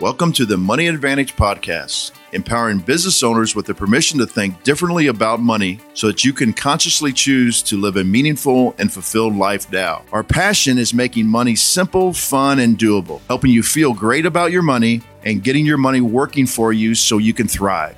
Welcome to the Money Advantage Podcast, empowering business owners with the permission to think differently about money so that you can consciously choose to live a meaningful and fulfilled life now. Our passion is making money simple, fun, and doable, helping you feel great about your money and getting your money working for you so you can thrive.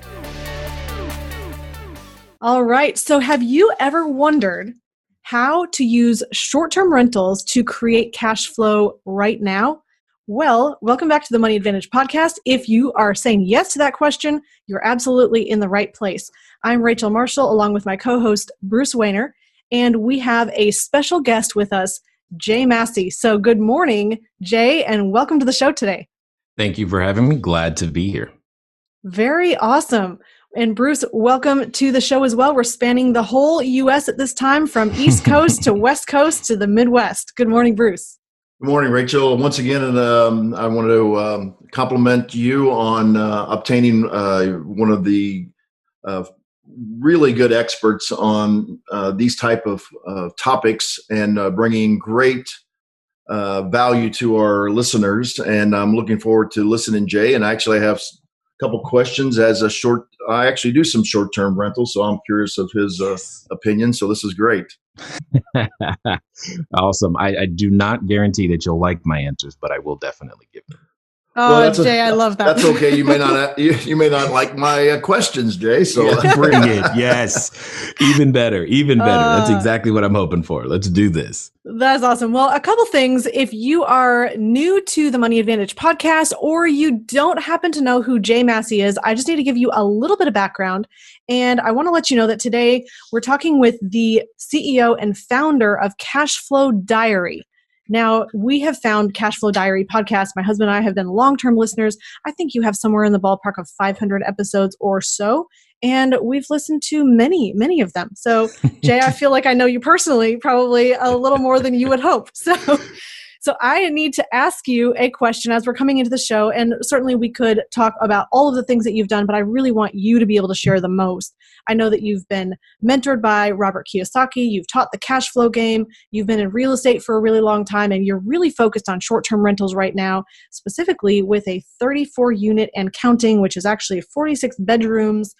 All right. So, have you ever wondered how to use short term rentals to create cash flow right now? Well, welcome back to the Money Advantage podcast. If you are saying yes to that question, you're absolutely in the right place. I'm Rachel Marshall, along with my co host, Bruce Wehner, and we have a special guest with us, Jay Massey. So, good morning, Jay, and welcome to the show today. Thank you for having me. Glad to be here. Very awesome. And Bruce, welcome to the show as well. We're spanning the whole U.S. at this time, from East Coast to West Coast to the Midwest. Good morning, Bruce. Good morning, Rachel. Once again, and um, I want to um, compliment you on uh, obtaining uh, one of the uh, really good experts on uh, these type of topics and uh, bringing great uh, value to our listeners. And I'm looking forward to listening, Jay. And I actually have couple questions as a short. I actually do some short-term rentals, so I'm curious of his uh, opinion. So this is great. awesome. I, I, do not guarantee that you'll like my answers, but I will definitely give them. Oh, well, Jay, a, I love that. That's okay. You may not you, you may not like my uh, questions, Jay. So yeah, bring it. Yes, even better, even better. Uh, That's exactly what I'm hoping for. Let's do this. That's awesome. Well, a couple things. If you are new to the Money Advantage podcast, or you don't happen to know who Jay Massey is, I just need to give you a little bit of background. And I want to let you know that today we're talking with the CEO and founder of Cashflow Diary. Now, we have found Cashflow Diary podcast. My husband and I have been long term listeners. I think you have somewhere in the ballpark of 500 episodes or so. And we've listened to many, many of them. So, Jay, I feel like I know you personally, probably a little more than you would hope. So, so I need to ask you a question as we're coming into the show, and certainly we could talk about all of the things that you've done, but I really want you to be able to share the most. I know that you've been mentored by Robert Kiyosaki, you've taught the cash flow game, you've been in real estate for a really long time, and you're really focused on short term rentals right now, specifically with a 34 unit and counting, which is actually 46 bedrooms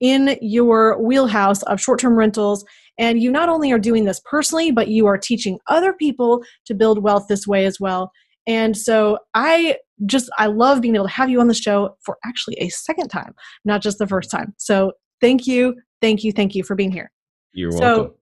in your wheelhouse of short term rentals. And you not only are doing this personally, but you are teaching other people to build wealth this way as well. And so I just, I love being able to have you on the show for actually a second time, not just the first time. So thank you, thank you, thank you for being here. You're so, welcome.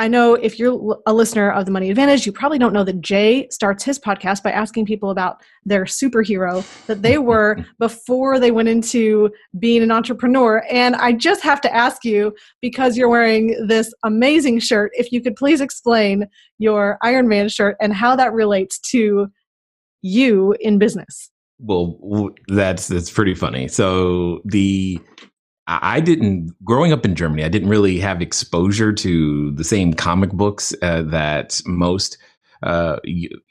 I know if you're a listener of the Money Advantage, you probably don't know that Jay starts his podcast by asking people about their superhero that they were before they went into being an entrepreneur. And I just have to ask you, because you're wearing this amazing shirt, if you could please explain your Iron Man shirt and how that relates to you in business. Well, that's that's pretty funny. So the I didn't growing up in Germany. I didn't really have exposure to the same comic books uh, that most uh,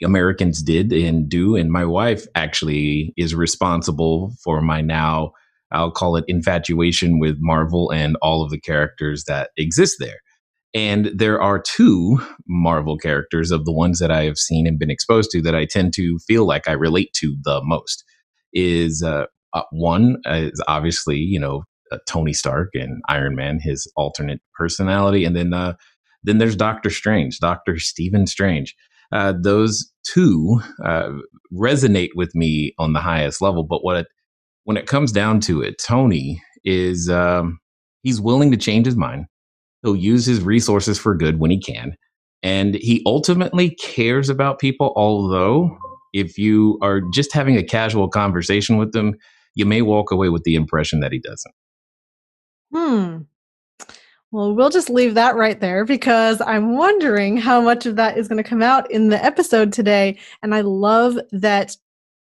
Americans did and do. And my wife actually is responsible for my now, I'll call it infatuation with Marvel and all of the characters that exist there. And there are two Marvel characters of the ones that I have seen and been exposed to that I tend to feel like I relate to the most. Is uh, uh, one is obviously you know Tony Stark and Iron Man, his alternate personality, and then uh, then there's Doctor Strange, Doctor Stephen Strange. Uh, those two uh, resonate with me on the highest level. But what it, when it comes down to it, Tony is um, he's willing to change his mind. He'll use his resources for good when he can, and he ultimately cares about people. Although, if you are just having a casual conversation with them, you may walk away with the impression that he doesn't. Hmm. Well, we'll just leave that right there because I'm wondering how much of that is going to come out in the episode today. And I love that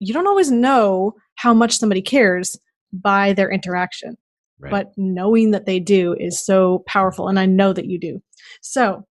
you don't always know how much somebody cares by their interaction, right. but knowing that they do is so powerful. And I know that you do. So,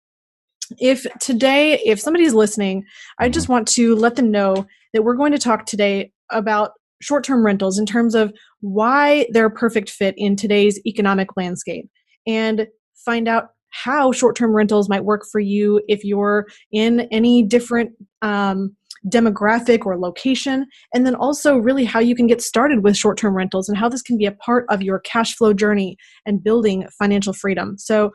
if today, if somebody's listening, I mm-hmm. just want to let them know that we're going to talk today about short term rentals in terms of why they're a perfect fit in today's economic landscape and find out how short term rentals might work for you if you're in any different um, demographic or location, and then also really how you can get started with short term rentals and how this can be a part of your cash flow journey and building financial freedom. So,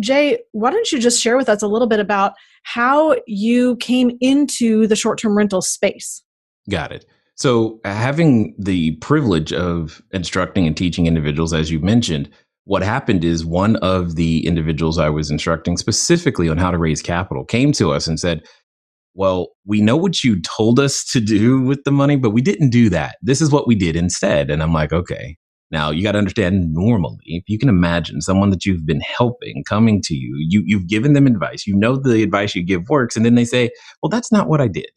Jay, why don't you just share with us a little bit about how you came into the short term rental space? Got it. So, having the privilege of instructing and teaching individuals, as you mentioned, what happened is one of the individuals I was instructing specifically on how to raise capital came to us and said, Well, we know what you told us to do with the money, but we didn't do that. This is what we did instead. And I'm like, Okay. Now you got to understand normally, if you can imagine someone that you've been helping coming to you, you, you've given them advice, you know the advice you give works, and then they say, Well, that's not what I did.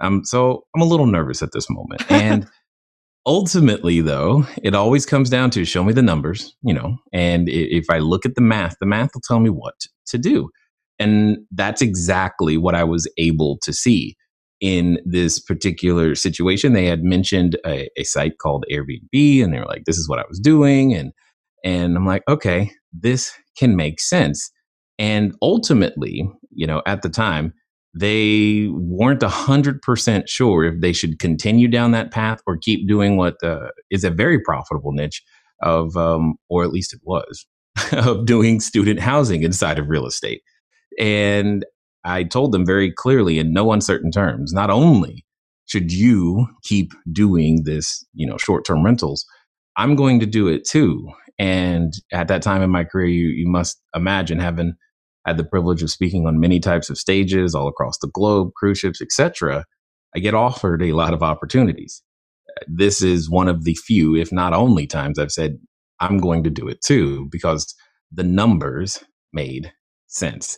Um, so I'm a little nervous at this moment. And ultimately though it always comes down to show me the numbers you know and if i look at the math the math will tell me what to do. And that's exactly what i was able to see in this particular situation. They had mentioned a, a site called airbnb and they were like this is what i was doing and and i'm like okay this can make sense. And ultimately you know at the time they weren't 100% sure if they should continue down that path or keep doing what uh, is a very profitable niche of, um, or at least it was, of doing student housing inside of real estate. And I told them very clearly in no uncertain terms, not only should you keep doing this, you know, short-term rentals, I'm going to do it too. And at that time in my career, you, you must imagine having had the privilege of speaking on many types of stages all across the globe, cruise ships, etc., I get offered a lot of opportunities. This is one of the few, if not only, times I've said I'm going to do it too because the numbers made sense.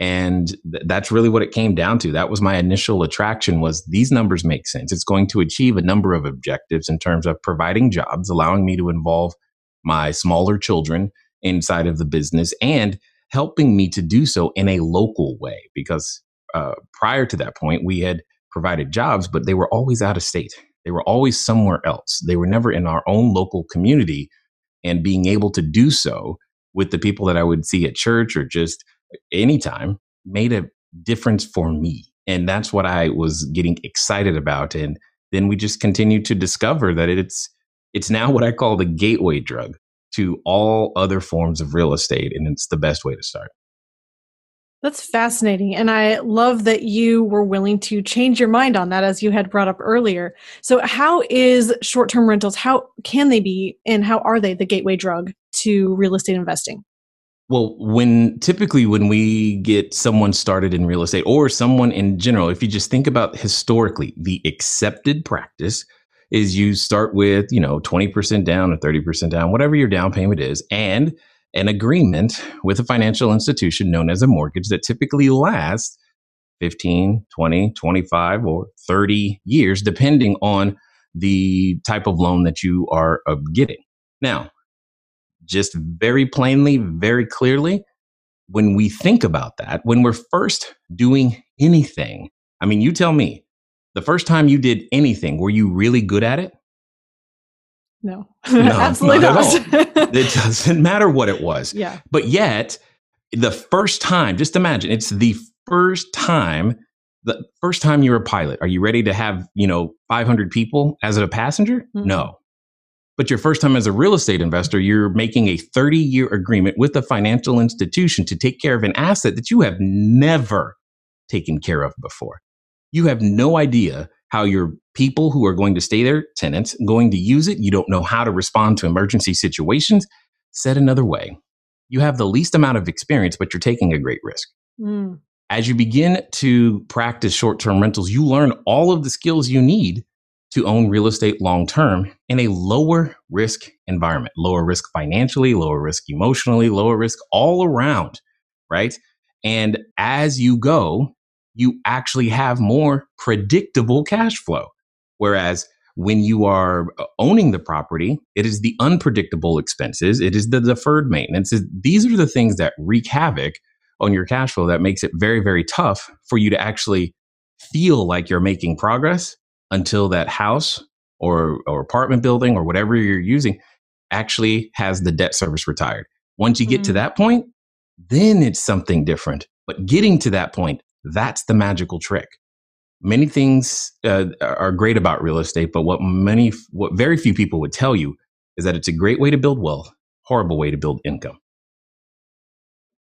And th- that's really what it came down to. That was my initial attraction was these numbers make sense. It's going to achieve a number of objectives in terms of providing jobs, allowing me to involve my smaller children inside of the business and helping me to do so in a local way because uh, prior to that point, we had provided jobs, but they were always out of state. They were always somewhere else. They were never in our own local community. And being able to do so with the people that I would see at church or just anytime made a difference for me. And that's what I was getting excited about. And then we just continued to discover that it's it's now what I call the gateway drug to all other forms of real estate. And it's the best way to start. That's fascinating. And I love that you were willing to change your mind on that as you had brought up earlier. So, how is short term rentals, how can they be, and how are they the gateway drug to real estate investing? Well, when typically when we get someone started in real estate or someone in general, if you just think about historically, the accepted practice is you start with, you know, 20% down or 30% down, whatever your down payment is, and an agreement with a financial institution known as a mortgage that typically lasts 15, 20, 25, or 30 years, depending on the type of loan that you are uh, getting. Now, just very plainly, very clearly, when we think about that, when we're first doing anything, I mean, you tell me, the first time you did anything, were you really good at it? No, no absolutely not. not. it doesn't matter what it was. Yeah. But yet, the first time, just imagine it's the first time, the first time you're a pilot. Are you ready to have, you know, 500 people as a passenger? Mm-hmm. No. But your first time as a real estate investor, you're making a 30 year agreement with a financial institution to take care of an asset that you have never taken care of before. You have no idea how your people who are going to stay there, tenants, going to use it. You don't know how to respond to emergency situations. Said another way, you have the least amount of experience, but you're taking a great risk. Mm. As you begin to practice short term rentals, you learn all of the skills you need to own real estate long term in a lower risk environment, lower risk financially, lower risk emotionally, lower risk all around, right? And as you go, you actually have more predictable cash flow. Whereas when you are uh, owning the property, it is the unpredictable expenses, it is the deferred maintenance. These are the things that wreak havoc on your cash flow that makes it very, very tough for you to actually feel like you're making progress until that house or, or apartment building or whatever you're using actually has the debt service retired. Once you get mm. to that point, then it's something different. But getting to that point, that's the magical trick. many things uh, are great about real estate, but what many, what very few people would tell you is that it's a great way to build wealth, horrible way to build income.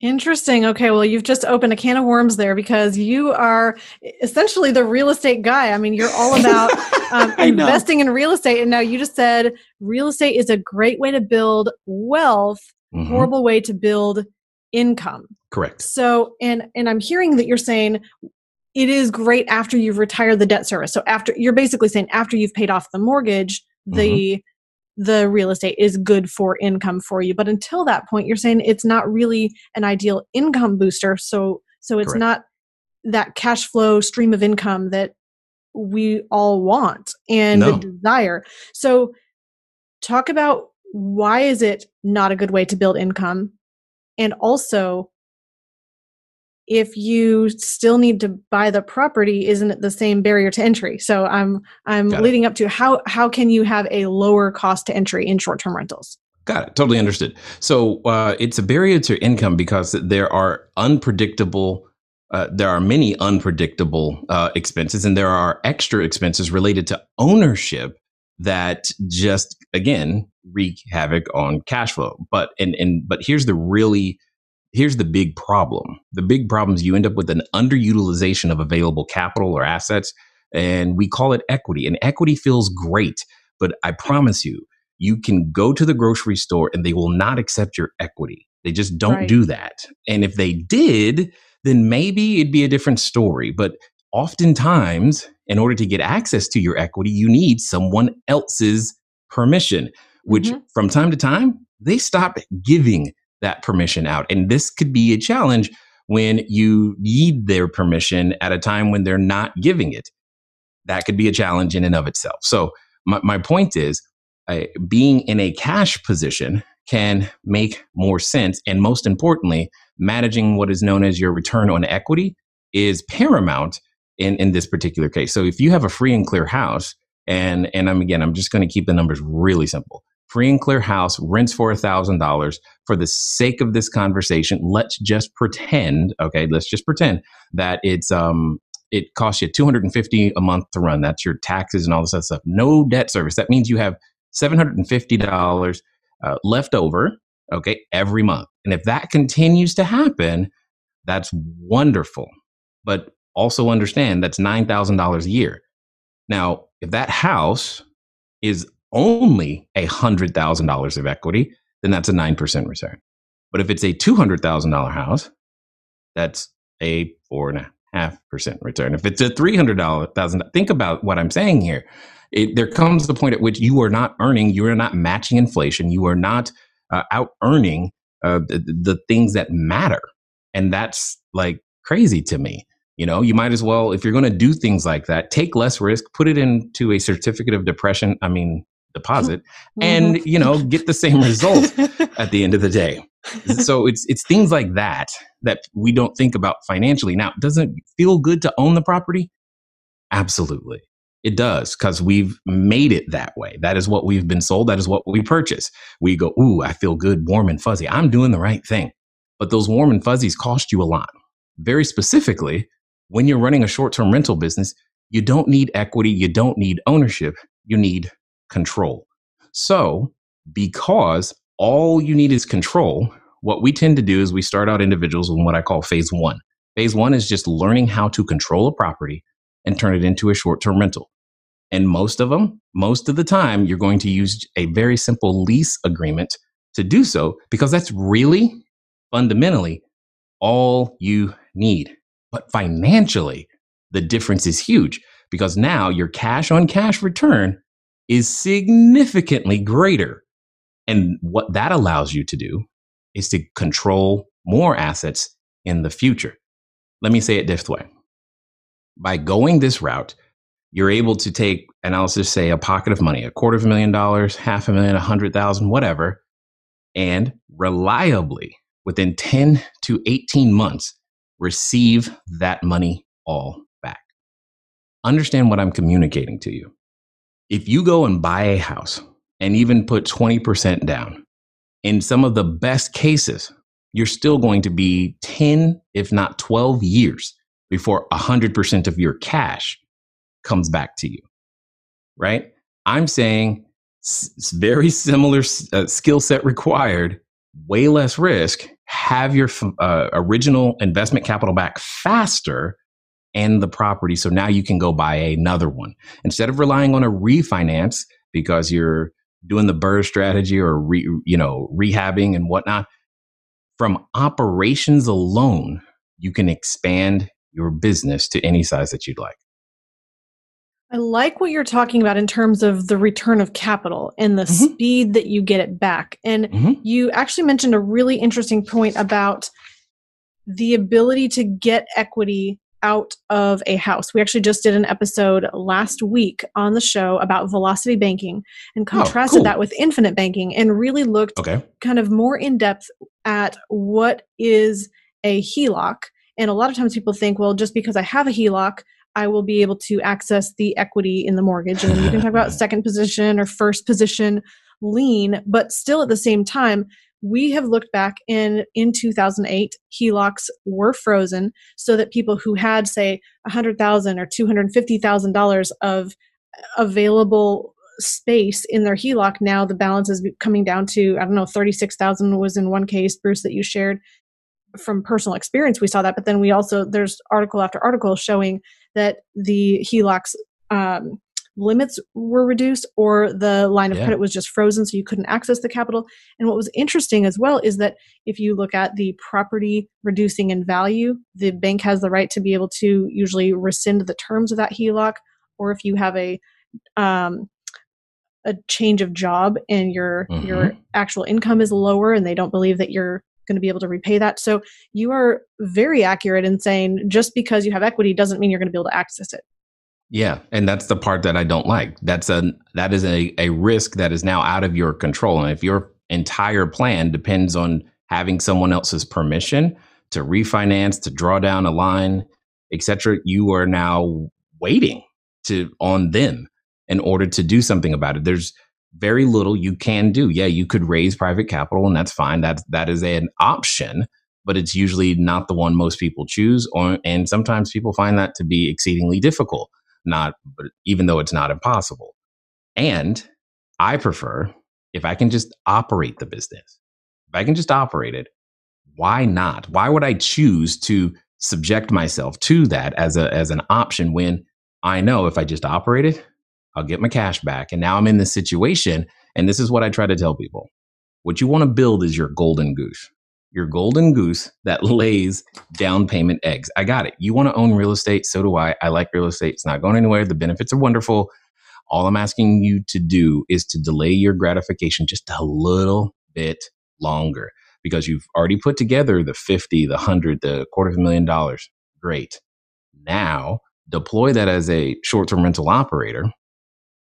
Interesting. Okay, well, you've just opened a can of worms there because you are essentially the real estate guy. I mean, you're all about um, investing in real estate, and now you just said real estate is a great way to build wealth, mm-hmm. horrible way to build income. Correct. So, and and I'm hearing that you're saying it is great after you've retired the debt service. So after you're basically saying after you've paid off the mortgage, the mm-hmm. the real estate is good for income for you. But until that point, you're saying it's not really an ideal income booster. So so it's Correct. not that cash flow stream of income that we all want and no. desire. So talk about why is it not a good way to build income and also if you still need to buy the property isn't it the same barrier to entry so i'm i'm Got leading it. up to how how can you have a lower cost to entry in short-term rentals Got it. Totally understood. So uh, it's a barrier to income because there are unpredictable, uh, there are many unpredictable uh, expenses, and there are extra expenses related to ownership that just again wreak havoc on cash flow. But and and but here's the really here's the big problem. The big problem is you end up with an underutilization of available capital or assets, and we call it equity. And equity feels great, but I promise you, you can go to the grocery store and they will not accept your equity. They just don't right. do that. And if they did, then maybe it'd be a different story. But oftentimes, in order to get access to your equity, you need someone else's permission, which mm-hmm. from time to time, they stop giving that permission out. And this could be a challenge when you need their permission at a time when they're not giving it. That could be a challenge in and of itself. So, my, my point is uh, being in a cash position can make more sense. And most importantly, managing what is known as your return on equity is paramount in, in this particular case. So, if you have a free and clear house, and and I'm again, I'm just going to keep the numbers really simple free and clear house, rents for a $1,000. For the sake of this conversation, let's just pretend, okay, let's just pretend that it's, um, it costs you 250 a month to run. That's your taxes and all this other stuff. No debt service. That means you have $750 uh, left over, okay, every month. And if that continues to happen, that's wonderful. But also understand that's $9,000 a year. Now, if that house is only $100,000 of equity, then that's a 9% return. But if it's a $200,000 house, that's a 4.5% return. If it's a 300,000, think about what I'm saying here. It, there comes the point at which you are not earning, you are not matching inflation, you are not uh, out earning uh, the, the things that matter. And that's like crazy to me. You know, you might as well, if you're going to do things like that, take less risk, put it into a certificate of depression. I mean, deposit mm-hmm. and you know get the same result at the end of the day. So it's it's things like that that we don't think about financially. Now does it feel good to own the property? Absolutely. It does because we've made it that way. That is what we've been sold. That is what we purchase. We go ooh i feel good warm and fuzzy. I'm doing the right thing. But those warm and fuzzies cost you a lot. Very specifically when you're running a short-term rental business you don't need equity. You don't need ownership. You need control. So, because all you need is control, what we tend to do is we start out individuals in what I call phase one. Phase one is just learning how to control a property and turn it into a short term rental. And most of them, most of the time, you're going to use a very simple lease agreement to do so because that's really fundamentally all you need. But financially, the difference is huge because now your cash on cash return is significantly greater. And what that allows you to do is to control more assets in the future. Let me say it this way. By going this route, you're able to take, and I'll just say a pocket of money, a quarter of a million dollars, half a million, a hundred thousand, whatever, and reliably within 10 to 18 months, receive that money all back. Understand what I'm communicating to you. If you go and buy a house and even put 20% down, in some of the best cases, you're still going to be 10, if not 12 years before 100% of your cash comes back to you, right? I'm saying s- very similar uh, skill set required, way less risk. Have your uh, original investment capital back faster and the property. So now you can go buy another one instead of relying on a refinance because you're doing the BRRRR strategy or re, you know rehabbing and whatnot. From operations alone, you can expand your business to any size that you'd like. I like what you're talking about in terms of the return of capital and the mm-hmm. speed that you get it back. And mm-hmm. you actually mentioned a really interesting point about the ability to get equity out of a house. We actually just did an episode last week on the show about velocity banking and oh, contrasted oh, cool. that with infinite banking and really looked okay. kind of more in depth at what is a HELOC. And a lot of times people think, well, just because I have a HELOC, I will be able to access the equity in the mortgage. And then you can talk about second position or first position lien, but still at the same time, we have looked back in in 2008 HELOCs were frozen so that people who had say 100,000 or 250,000 dollars of available space in their HELOC now the balance is coming down to I don't know 36,000 was in one case Bruce that you shared. From personal experience we saw that but then we also there's article after article showing that the HELOCs um, limits were reduced or the line of yeah. credit was just frozen so you couldn't access the capital. And what was interesting as well is that if you look at the property reducing in value, the bank has the right to be able to usually rescind the terms of that HELOC, or if you have a um, a change of job and your mm-hmm. your actual income is lower and they don't believe that you're going to be able to repay that. So you are very accurate in saying just because you have equity doesn't mean you're going to be able to access it. Yeah, and that's the part that I don't like. That's a that is a, a risk that is now out of your control. And if your entire plan depends on having someone else's permission to refinance, to draw down a line, etc., you are now waiting to on them in order to do something about it. There's very little you can do. Yeah, you could raise private capital, and that's fine. That's that is an option, but it's usually not the one most people choose. Or, and sometimes people find that to be exceedingly difficult not but even though it's not impossible. And I prefer if I can just operate the business. If I can just operate it, why not? Why would I choose to subject myself to that as a as an option when I know if I just operate it, I'll get my cash back. And now I'm in this situation and this is what I try to tell people. What you want to build is your golden goose your golden goose that lays down payment eggs. I got it. You want to own real estate? So do I. I like real estate. It's not going anywhere. The benefits are wonderful. All I'm asking you to do is to delay your gratification just a little bit longer because you've already put together the 50, the 100, the quarter of a million dollars. Great. Now deploy that as a short term rental operator.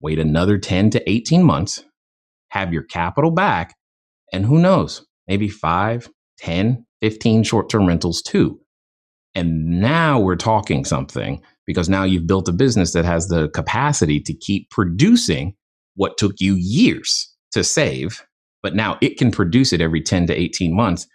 Wait another 10 to 18 months, have your capital back, and who knows, maybe five, 10, 15 short term rentals too. And now we're talking something because now you've built a business that has the capacity to keep producing what took you years to save, but now it can produce it every 10 to 18 months.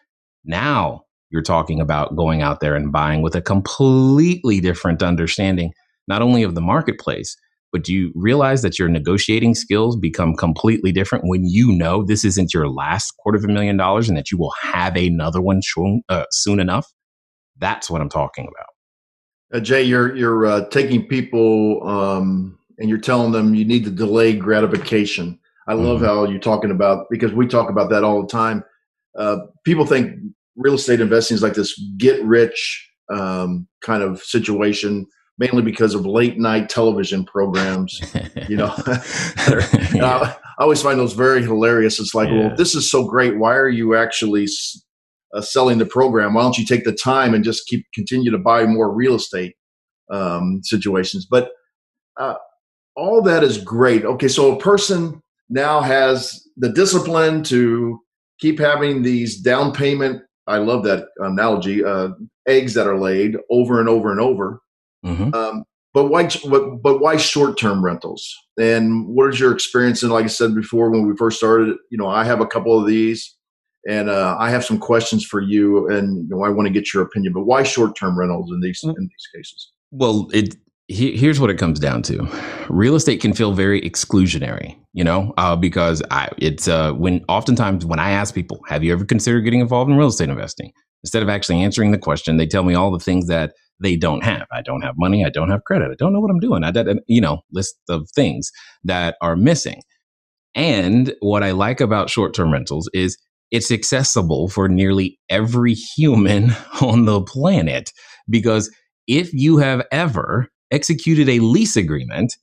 Now you're talking about going out there and buying with a completely different understanding, not only of the marketplace, but do you realize that your negotiating skills become completely different when you know this isn't your last quarter of a million dollars and that you will have another one soon, uh, soon enough? That's what I'm talking about. Uh, Jay, you're you're uh, taking people um, and you're telling them you need to delay gratification. I love mm-hmm. how you're talking about because we talk about that all the time. Uh, people think real estate investing is like this get rich um, kind of situation mainly because of late night television programs. you know, I, I, always find those very hilarious. It's like, yeah. well, this is so great. Why are you actually uh, selling the program? Why don't you take the time and just keep continue to buy more real estate um, situations? But uh, all that is great. Okay, so a person now has the discipline to keep having these down payment. I love that analogy. Uh, eggs that are laid over and over and over Mm-hmm. Um, but why? But, but why short-term rentals? And what is your experience? And like I said before, when we first started, you know, I have a couple of these, and uh, I have some questions for you, and you know, I want to get your opinion. But why short-term rentals in these mm. in these cases? Well, it here's what it comes down to real estate can feel very exclusionary you know uh, because I, it's uh, when oftentimes when i ask people have you ever considered getting involved in real estate investing instead of actually answering the question they tell me all the things that they don't have. I don't have money. I don't have credit. I don't know what i'm doing. I did you know list of things that are missing. And what i like about short-term rentals is it's accessible for nearly every human on the planet because if you have ever executed a lease agreement,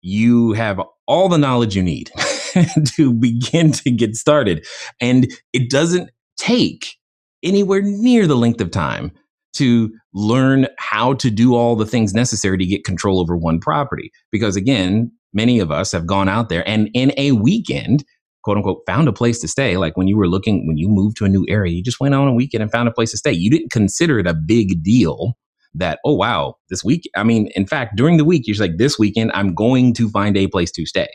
you have all the knowledge you need to begin to get started. And it doesn't take anywhere near the length of time to learn how to do all the things necessary to get control over one property. Because again, many of us have gone out there and in a weekend, quote unquote, found a place to stay. Like when you were looking, when you moved to a new area, you just went on a weekend and found a place to stay. You didn't consider it a big deal that, oh, wow, this week, I mean, in fact, during the week, you're like, this weekend, I'm going to find a place to stay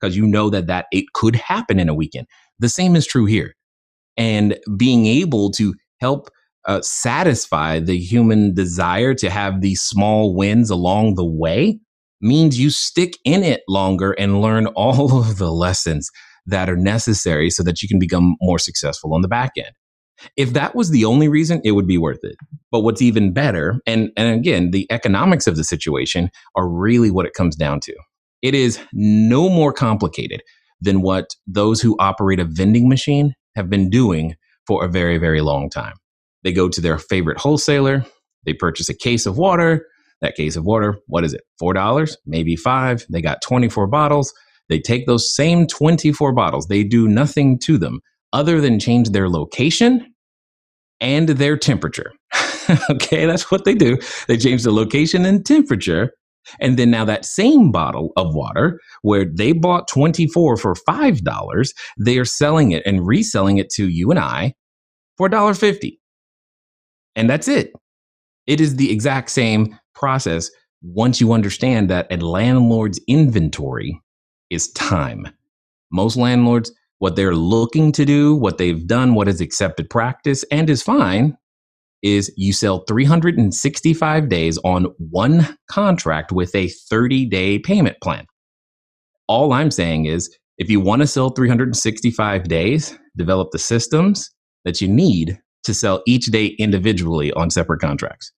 because you know that that it could happen in a weekend. The same is true here. And being able to help uh, satisfy the human desire to have these small wins along the way means you stick in it longer and learn all of the lessons that are necessary so that you can become more successful on the back end. If that was the only reason, it would be worth it. But what's even better, and, and again, the economics of the situation are really what it comes down to. It is no more complicated than what those who operate a vending machine have been doing for a very, very long time. They go to their favorite wholesaler, they purchase a case of water. That case of water, what is it? $4, maybe 5. They got 24 bottles. They take those same 24 bottles. They do nothing to them other than change their location and their temperature. okay, that's what they do. They change the location and temperature. And then now that same bottle of water, where they bought 24 for $5, they are selling it and reselling it to you and I for $1.50. And that's it. It is the exact same process once you understand that a landlord's inventory is time. Most landlords what they're looking to do, what they've done, what is accepted practice and is fine is you sell 365 days on one contract with a 30 day payment plan. All I'm saying is if you want to sell 365 days, develop the systems that you need to sell each day individually on separate contracts.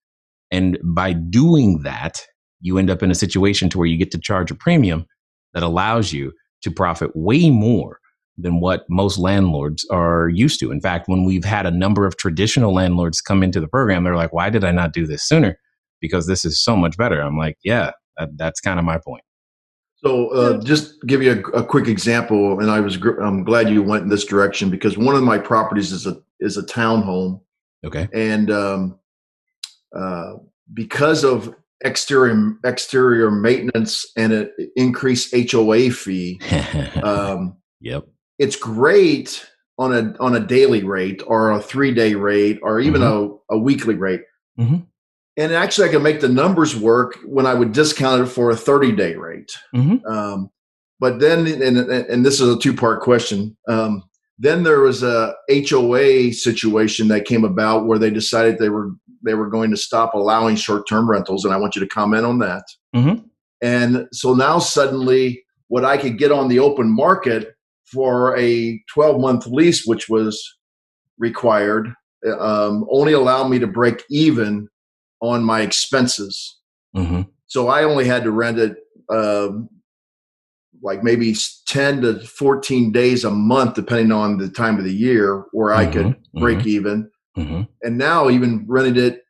And by doing that, you end up in a situation to where you get to charge a premium that allows you to profit way more than what most landlords are used to. In fact, when we've had a number of traditional landlords come into the program, they're like, why did I not do this sooner? Because this is so much better. I'm like, yeah, that, that's kind of my point. So, uh, just give you a, a, quick example, and I was gr- I'm glad you went in this direction because one of my properties is a is a townhome. Okay. And um, uh, because of exterior exterior maintenance and an increased HOA fee, um, yep, it's great on a on a daily rate or a three day rate or even mm-hmm. a, a weekly rate. Mm-hmm. And actually, I can make the numbers work when I would discount it for a 30 day rate. Mm-hmm. Um, but then, and, and this is a two part question. Um, then there was a HOA situation that came about where they decided they were they were going to stop allowing short term rentals, and I want you to comment on that. Mm-hmm. And so now suddenly, what I could get on the open market for a 12 month lease, which was required, um, only allowed me to break even on my expenses. Mm-hmm. So I only had to rent it um, like maybe 10 to 14 days a month, depending on the time of the year, where mm-hmm. I could mm-hmm. break mm-hmm. even. Mm-hmm. And now even rented it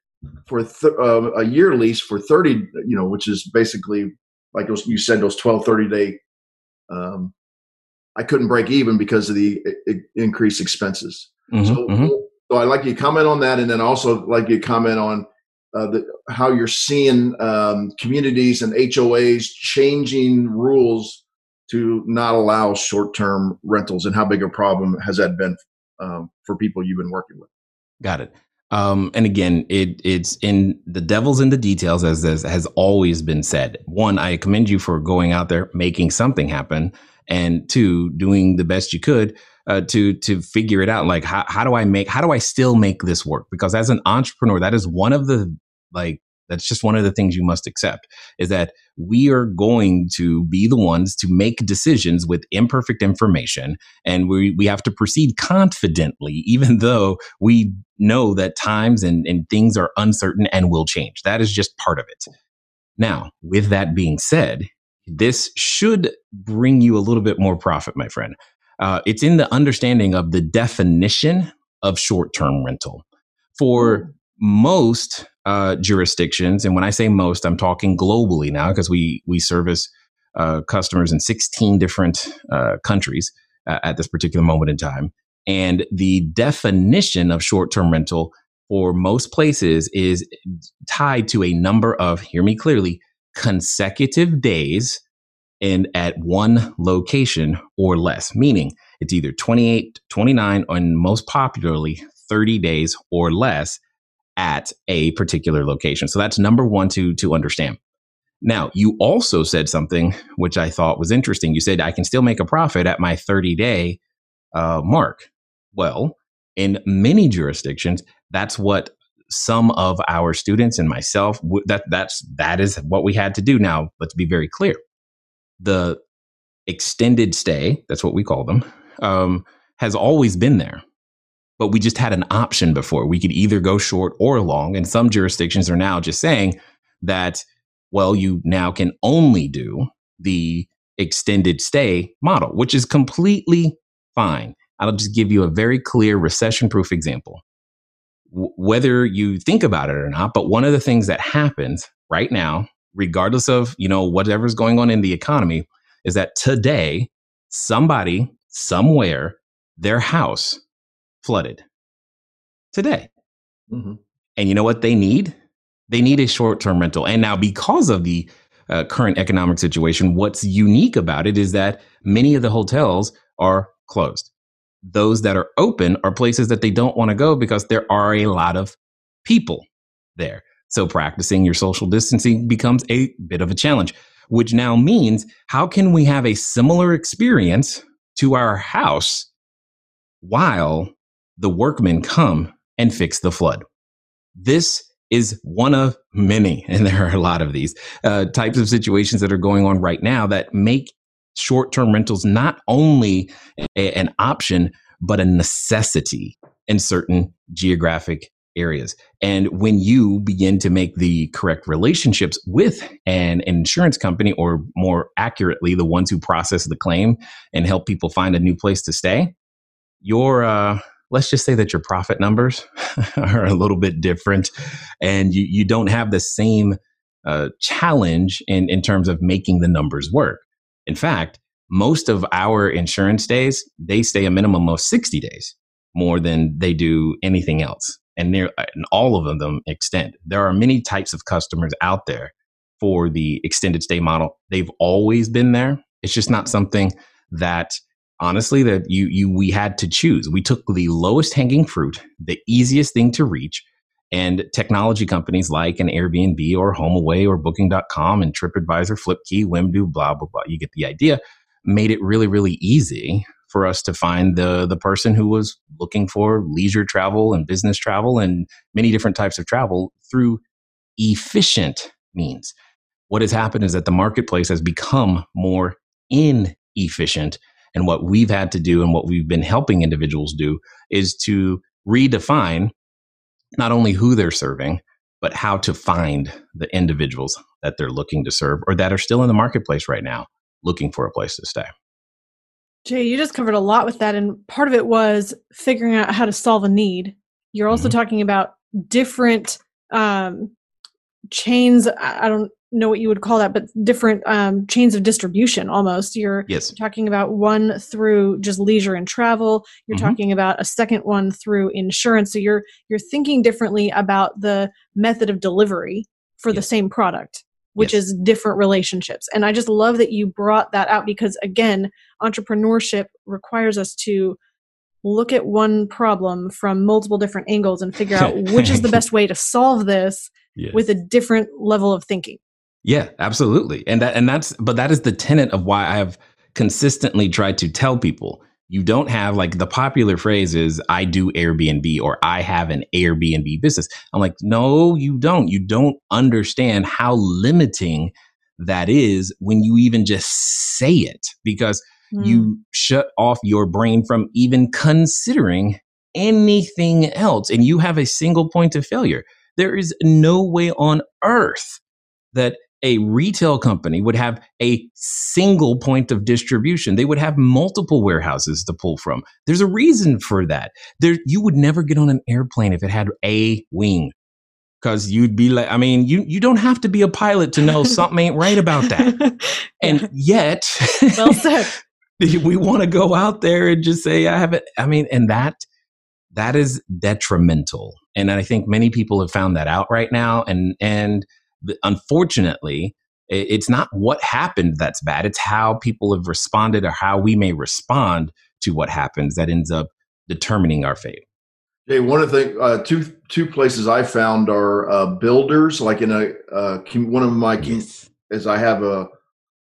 for th- uh, a year lease for 30, you know, which is basically like those, you said, those 12, 30 day um, I couldn't break even because of the increased expenses. Mm-hmm, so, mm-hmm. so I'd like you to comment on that, and then also like you to comment on uh, how you're seeing um, communities and HOAs changing rules to not allow short-term rentals, and how big a problem has that been um, for people you've been working with? Got it. Um, and again, it it's in the devil's in the details, as, as has always been said. One, I commend you for going out there, making something happen and two, doing the best you could uh, to to figure it out. Like how how do I make how do I still make this work? Because as an entrepreneur, that is one of the like That's just one of the things you must accept is that we are going to be the ones to make decisions with imperfect information. And we, we have to proceed confidently, even though we know that times and, and things are uncertain and will change. That is just part of it. Now, with that being said, this should bring you a little bit more profit, my friend. Uh, it's in the understanding of the definition of short term rental. For most uh, jurisdictions, and when I say most, I'm talking globally now because we we service uh, customers in 16 different uh, countries uh, at this particular moment in time. And the definition of short term rental for most places is tied to a number of, hear me clearly, consecutive days and at one location or less, meaning it's either 28, 29, and most popularly 30 days or less at a particular location. So that's number one to, to understand. Now, you also said something which I thought was interesting. You said, I can still make a profit at my 30 day uh, mark. Well, in many jurisdictions, that's what some of our students and myself that that's that is what we had to do now let's be very clear the extended stay that's what we call them um, has always been there. But we just had an option before. We could either go short or long and some jurisdictions are now just saying that well you now can only do the extended stay model which is completely fine. I'll just give you a very clear recession proof example whether you think about it or not. But one of the things that happens right now, regardless of, you know, whatever's going on in the economy, is that today, somebody, somewhere, their house flooded. Today. Mm-hmm. And you know what they need? They need a short term rental. And now, because of the uh, current economic situation, what's unique about it is that many of the hotels are closed those that are open are places that they don't want to go because there are a lot of people there. So practicing your social distancing becomes a bit of a challenge, which now means how can we have a similar experience to our house while the workmen come and fix the flood? This is one of many, and there are a lot of these uh, types of situations that are going on right now that make short term rentals not only a, an option, but a necessity in certain geographic areas. And when you begin to make the correct relationships with an insurance company, or more accurately, the ones who process the claim and help people find a new place to stay, your uh, let's just say that your profit numbers are a little bit different, and you you don't have the same uh, challenge in in terms of making the numbers work. In fact, most of our insurance days, they stay a minimum of 60 days more than they do anything else. And, and all of them extend. There are many types of customers out there for the extended stay model. They've always been there. It's just not something that honestly that you you we had to choose. We took the lowest hanging fruit, the easiest thing to reach, and technology companies like an Airbnb or HomeAway or Booking.com and TripAdvisor, FlipKey, Wimdu, blah, blah, blah. You get the idea. Made it really, really easy for us to find the the person who was looking for leisure travel and business travel and many different types of travel through efficient means. What has happened is that the marketplace has become more inefficient. And what we've had to do and what we've been helping individuals do is to redefine not only who they're serving, but how to find the individuals that they're looking to serve or that are still in the marketplace right now looking for a place to stay. Jay, you just covered a lot with that. And part of it was figuring out how to solve a need. You're also mm-hmm. talking about different um, chains. I don't know what you would call that, but different um, chains of distribution almost. You're yes. talking about one through just leisure and travel. You're mm-hmm. talking about a second one through insurance. So you're you're thinking differently about the method of delivery for yes. the same product, which yes. is different relationships. And I just love that you brought that out because again, entrepreneurship requires us to look at one problem from multiple different angles and figure out which is the best way to solve this yes. with a different level of thinking. Yeah, absolutely. And that and that's but that is the tenet of why I have consistently tried to tell people you don't have like the popular phrase is I do Airbnb or I have an Airbnb business. I'm like, no, you don't. You don't understand how limiting that is when you even just say it because mm. you shut off your brain from even considering anything else and you have a single point of failure. There is no way on earth that a retail company would have a single point of distribution. They would have multiple warehouses to pull from. There's a reason for that. There, you would never get on an airplane if it had a wing. Cause you'd be like, I mean, you you don't have to be a pilot to know something ain't right about that. And yet, well said. we want to go out there and just say, I haven't. I mean, and that that is detrimental. And I think many people have found that out right now. And and unfortunately, it's not what happened that's bad. It's how people have responded or how we may respond to what happens that ends up determining our fate. Hey, one of the uh, two two places I found are uh, builders. Like in a uh, one of my yes. is I have a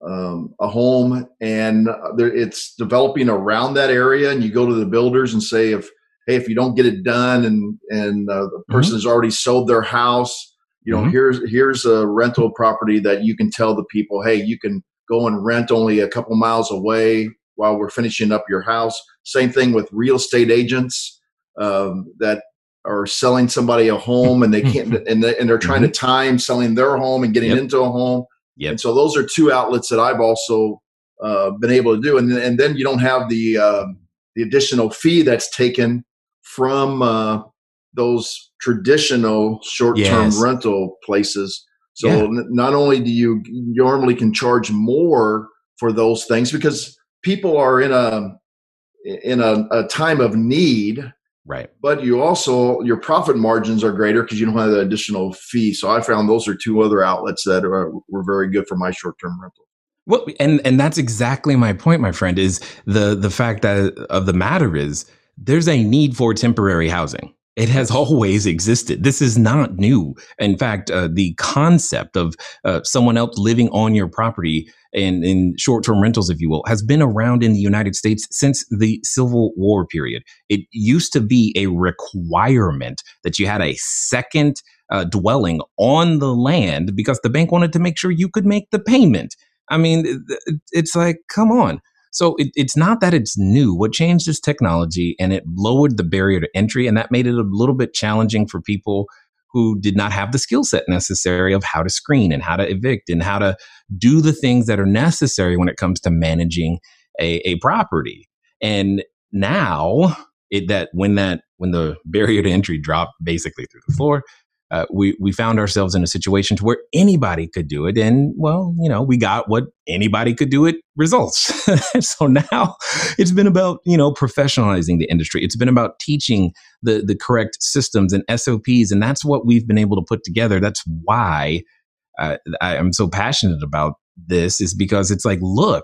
um, a home and there, it's developing around that area, and you go to the builders and say if hey if you don't get it done and and uh, the mm-hmm. person mm-hmm. has already sold their house you know, mm-hmm. here's here's a rental property that you can tell the people, hey, you can go and rent only a couple miles away while we're finishing up your house. Same thing with real estate agents um, that are selling somebody a home and they can't and, they, and they're trying mm-hmm. to time selling their home and getting yep. into a home. Yep. And so those are two outlets that I've also uh, been able to do. And and then you don't have the uh, the additional fee that's taken from uh, those traditional short-term yes. rental places. So yeah. n- not only do you normally can charge more for those things because people are in a in a, a time of need, right? But you also your profit margins are greater because you don't have the additional fee. So I found those are two other outlets that are, were very good for my short-term rental. Well, and and that's exactly my point, my friend. Is the the fact that of the matter is there's a need for temporary housing it has always existed. This is not new. In fact, uh, the concept of uh, someone else living on your property in, in short term rentals, if you will, has been around in the United States since the Civil War period. It used to be a requirement that you had a second uh, dwelling on the land because the bank wanted to make sure you could make the payment. I mean, it's like, come on. So it, it's not that it's new. What changed is technology and it lowered the barrier to entry. And that made it a little bit challenging for people who did not have the skill set necessary of how to screen and how to evict and how to do the things that are necessary when it comes to managing a, a property. And now it, that when that when the barrier to entry dropped basically through the floor, uh, we we found ourselves in a situation to where anybody could do it, and well, you know, we got what anybody could do it results. so now it's been about you know professionalizing the industry. It's been about teaching the the correct systems and SOPs, and that's what we've been able to put together. That's why uh, I am so passionate about this, is because it's like, look,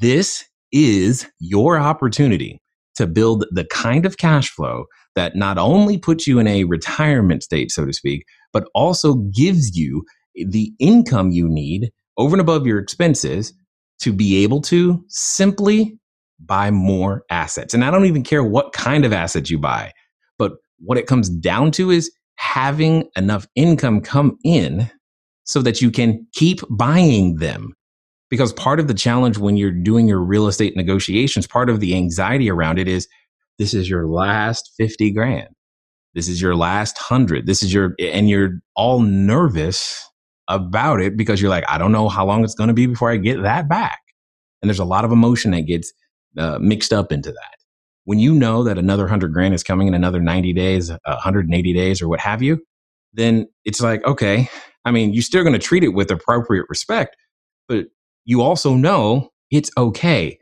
this is your opportunity to build the kind of cash flow that not only puts you in a retirement state, so to speak, but also gives you the income you need over and above your expenses to be able to simply buy more assets. And I don't even care what kind of assets you buy, but what it comes down to is having enough income come in so that you can keep buying them because part of the challenge when you're doing your real estate negotiations, part of the anxiety around it is this is your last 50 grand. This is your last hundred. This is your, and you're all nervous about it because you're like, I don't know how long it's going to be before I get that back. And there's a lot of emotion that gets uh, mixed up into that. When you know that another hundred grand is coming in another 90 days, 180 days, or what have you, then it's like, okay, I mean, you're still going to treat it with appropriate respect, but you also know it's okay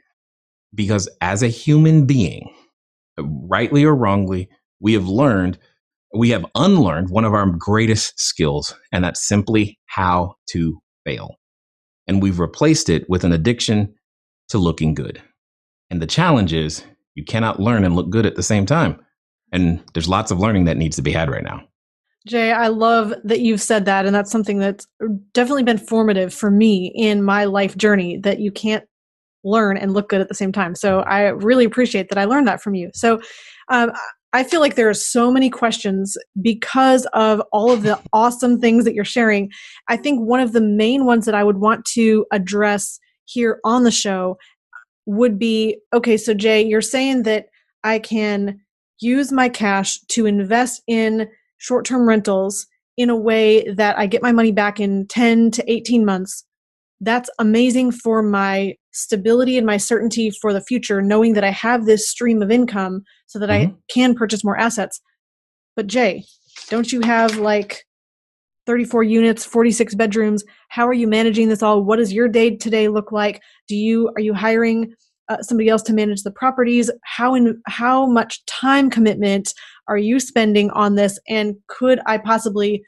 because as a human being, rightly or wrongly, we have learned, we have unlearned one of our greatest skills, and that's simply how to fail. And we've replaced it with an addiction to looking good. And the challenge is you cannot learn and look good at the same time. And there's lots of learning that needs to be had right now. Jay, I love that you've said that. And that's something that's definitely been formative for me in my life journey that you can't learn and look good at the same time. So I really appreciate that I learned that from you. So um, I feel like there are so many questions because of all of the awesome things that you're sharing. I think one of the main ones that I would want to address here on the show would be okay, so Jay, you're saying that I can use my cash to invest in short term rentals in a way that I get my money back in 10 to 18 months. That's amazing for my stability and my certainty for the future, knowing that I have this stream of income so that mm-hmm. I can purchase more assets. But Jay, don't you have like 34 units, 46 bedrooms? How are you managing this all? What does your day today look like? Do you are you hiring uh, somebody else to manage the properties? How in how much time commitment are you spending on this? And could I possibly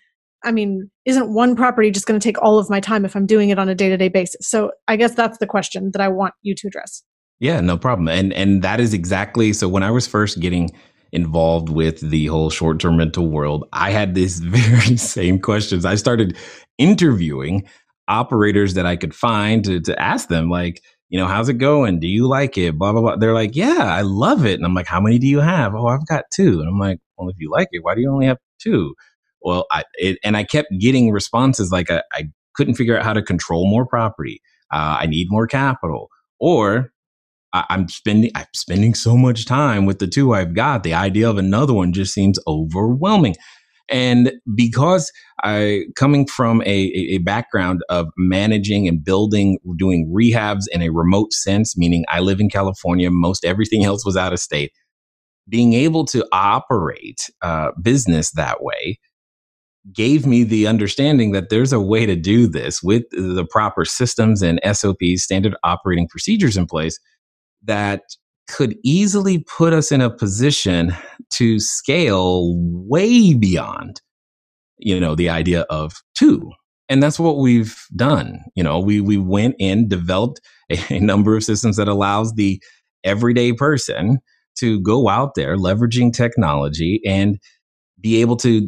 I mean, isn't one property just going to take all of my time if I'm doing it on a day to day basis? So I guess that's the question that I want you to address. Yeah, no problem. And and that is exactly so when I was first getting involved with the whole short term rental world, I had these very same questions. I started interviewing operators that I could find to, to ask them, like, you know, how's it going? Do you like it? Blah, blah, blah. They're like, yeah, I love it. And I'm like, how many do you have? Oh, I've got two. And I'm like, well, if you like it, why do you only have two? well i it, and i kept getting responses like I, I, couldn't figure out how to control more property uh, i need more capital or I, i'm spending i'm spending so much time with the two i've got the idea of another one just seems overwhelming and because I coming from a, a background of managing and building, doing rehabs in a remote sense, meaning I live in California, most everything else was out of state. Being able to operate uh, business that way gave me the understanding that there's a way to do this with the proper systems and SOPs, standard operating procedures in place that could easily put us in a position to scale way beyond you know the idea of two. And that's what we've done. You know we we went in developed a, a number of systems that allows the everyday person to go out there leveraging technology and be able to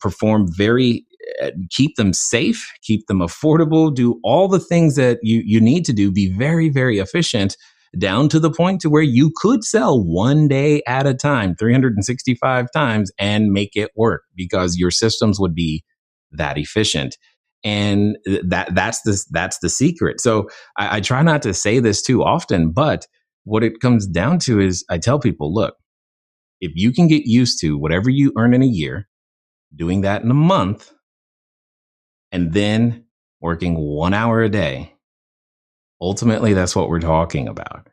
perform very uh, keep them safe keep them affordable do all the things that you you need to do be very very efficient down to the point to where you could sell one day at a time 365 times and make it work because your systems would be that efficient. And that that's the that's the secret. So I, I try not to say this too often but what it comes down to is i tell people look if you can get used to whatever you earn in a year, doing that in a month, and then working one hour a day, ultimately that's what we're talking about.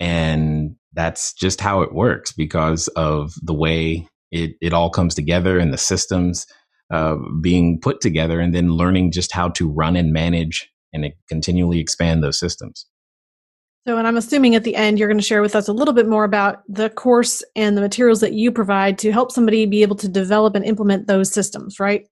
And that's just how it works because of the way it, it all comes together and the systems uh, being put together, and then learning just how to run and manage and continually expand those systems. So, and I'm assuming at the end you're going to share with us a little bit more about the course and the materials that you provide to help somebody be able to develop and implement those systems, right?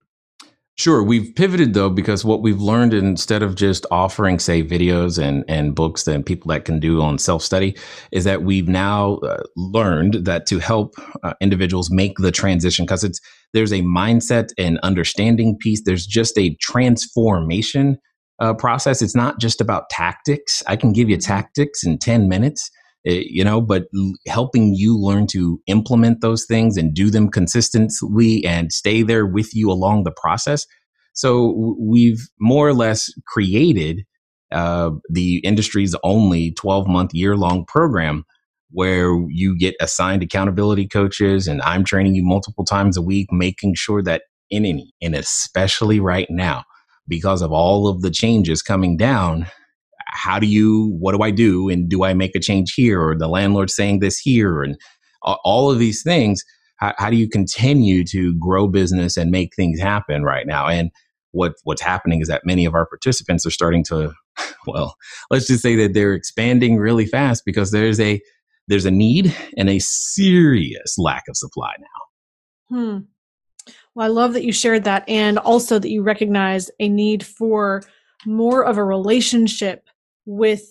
Sure. We've pivoted though, because what we've learned instead of just offering, say, videos and, and books and people that can do on self study, is that we've now uh, learned that to help uh, individuals make the transition, because it's there's a mindset and understanding piece, there's just a transformation uh, process. It's not just about tactics. I can give you tactics in 10 minutes, uh, you know, but helping you learn to implement those things and do them consistently and stay there with you along the process. So we've more or less created uh, the industry's only 12 month year long program where you get assigned accountability coaches and I'm training you multiple times a week, making sure that in any, and especially right now, because of all of the changes coming down how do you what do i do? And do i make a change here? Or the landlord saying this here? And all of these things how, how, do you continue to grow business and make things happen right now? And what what's happening is that many of our participants are starting to well let's just say that they're expanding really fast because there's a there's a need and a serious lack of supply now. Hmm. Well, I love that you shared that and also that you recognize a need for more of a relationship with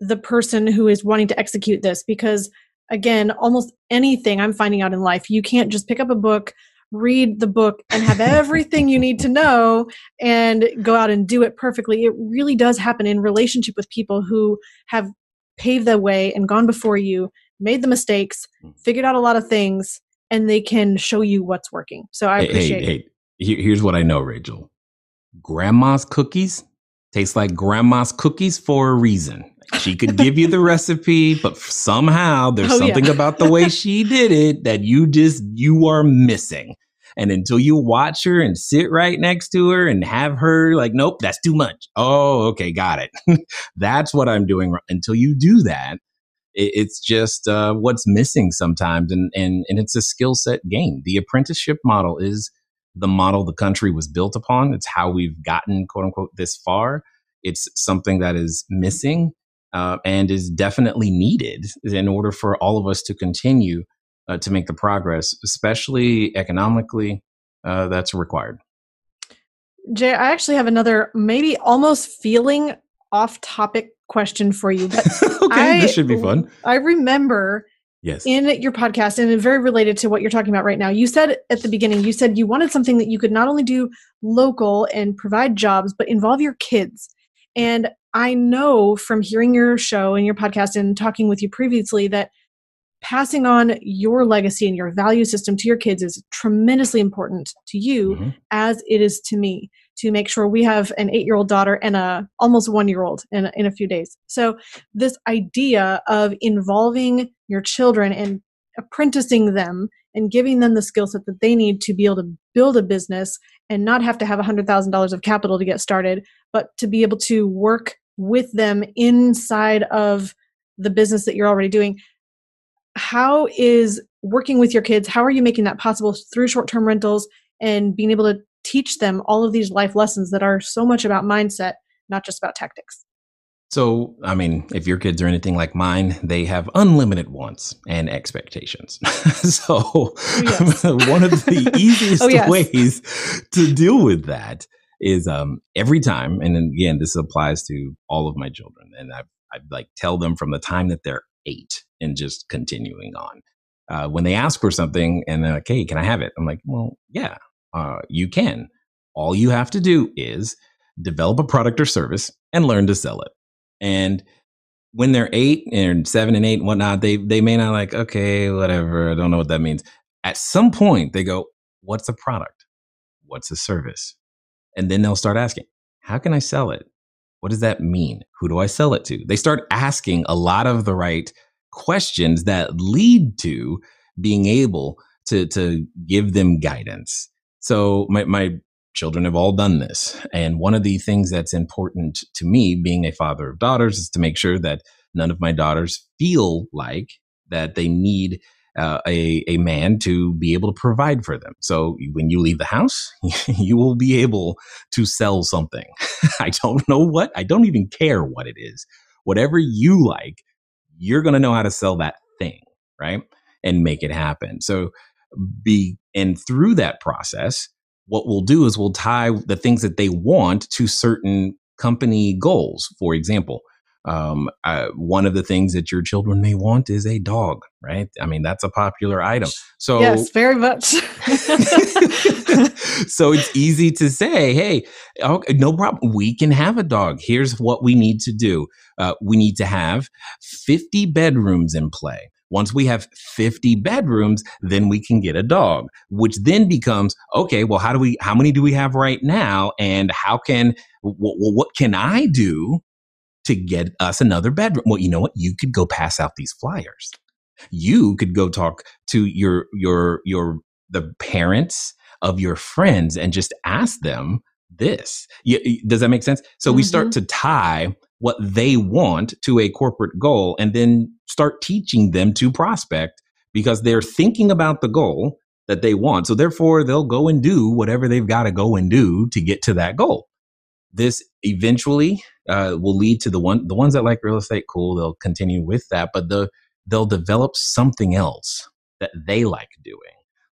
the person who is wanting to execute this because again, almost anything I'm finding out in life, you can't just pick up a book, read the book and have everything you need to know and go out and do it perfectly. It really does happen in relationship with people who have paved the way and gone before you, made the mistakes, Mm. figured out a lot of things, and they can show you what's working. So I appreciate hey, it. hey, here's what I know, Rachel. Grandma's cookies taste like grandma's cookies for a reason. She could give you the recipe, but somehow there's Oh, yeah. something about the way she did it that you just you are missing. And until you watch her and sit right next to her and have her like, nope, that's too much. Oh, okay, got it. that's what I'm doing. Until you do that, it, it's just uh, what's missing sometimes, and and and it's a skill set game. The apprenticeship model is the model the country was built upon. It's how we've gotten quote unquote this far. It's something that is missing uh, and is definitely needed in order for all of us to continue uh, to make the progress, especially economically. Uh, that's required. Jay, I actually have another maybe almost feeling off topic question for you. But okay, I- this should be fun. I remember Yes. in your podcast and very related to what you're talking about right now you said at the beginning you said you wanted something that you could not only do local and provide jobs but involve your kids and i know from hearing your show and your podcast and talking with you previously that passing on your legacy and your value system to your kids is tremendously important to you Mhm. as it is to me to make sure we have an eight year old daughter and a almost one year old in, in a few days so this idea of involving your children and apprenticing them and giving them the skill set that they need to be able to build a business and not have to have $100000 of capital to get started but to be able to work with them inside of the business that you're already doing. How is working with your kids how are you making that possible through short-term rentals and being able to teach them all of these life lessons that are so much about mindset not just about tactics So, I mean, if your kids are anything like mine, they have unlimited wants and expectations. so, yes. one of the easiest Oh, yes. ways to deal with that is um, every time, and again, this applies to all of my children, and I, I like tell them from the time that they're eight and just continuing on. Uh, when they ask for something and they're like, "Hey, can I have it?" I'm like, "Well, yeah, uh, you can. All you have to do is develop a product or service and learn to sell it." And when they're eight and seven and eight and whatnot, they they may not like, okay, whatever. I don't know what that means. At some point, they go, "What's a product? What's a service?" And then they'll start asking, "How can I sell it? What does that mean? Who do I sell it to?" They start asking a lot of the right questions that lead to being able to to give them guidance. So my my children have all done this. And one of the things that's important to me, being a father of daughters, is to make sure that none of my daughters feel like that they need uh, a, a man to be able to provide for them. So when you leave the house, you will be able to sell something. I don't know what, I don't even care what it is. Whatever you like, you're going to know how to sell that thing, right? And make it happen. So be, and through that process, what we'll do is we'll tie the things that they want to certain company goals. For example, um, uh, one of the things that your children may want is a dog, right? I mean, that's a popular item. So, yes very much so it's easy to say, hey, okay, no problem. We can have a dog. Here's what we need to do. Uh, we need to have 50 bedrooms in play. Once we have 50 bedrooms, then we can get a dog, which then becomes okay. Well, how do we? How many do we have right now? And how can? Well, what can I do to get us another bedroom? Well, you know what? You could go pass out these flyers. You could go talk to your your your the parents of your friends and just ask them this. Does that make sense? So we start mm-hmm. to tie what they want to a corporate goal and then start teaching them to prospect because they're thinking about the goal that they want. So therefore, they'll go and do whatever they've got to go and do to get to that goal. This eventually uh, will lead to the one the ones that like real estate. Cool, they'll continue with that, but the they'll develop something else that they like doing.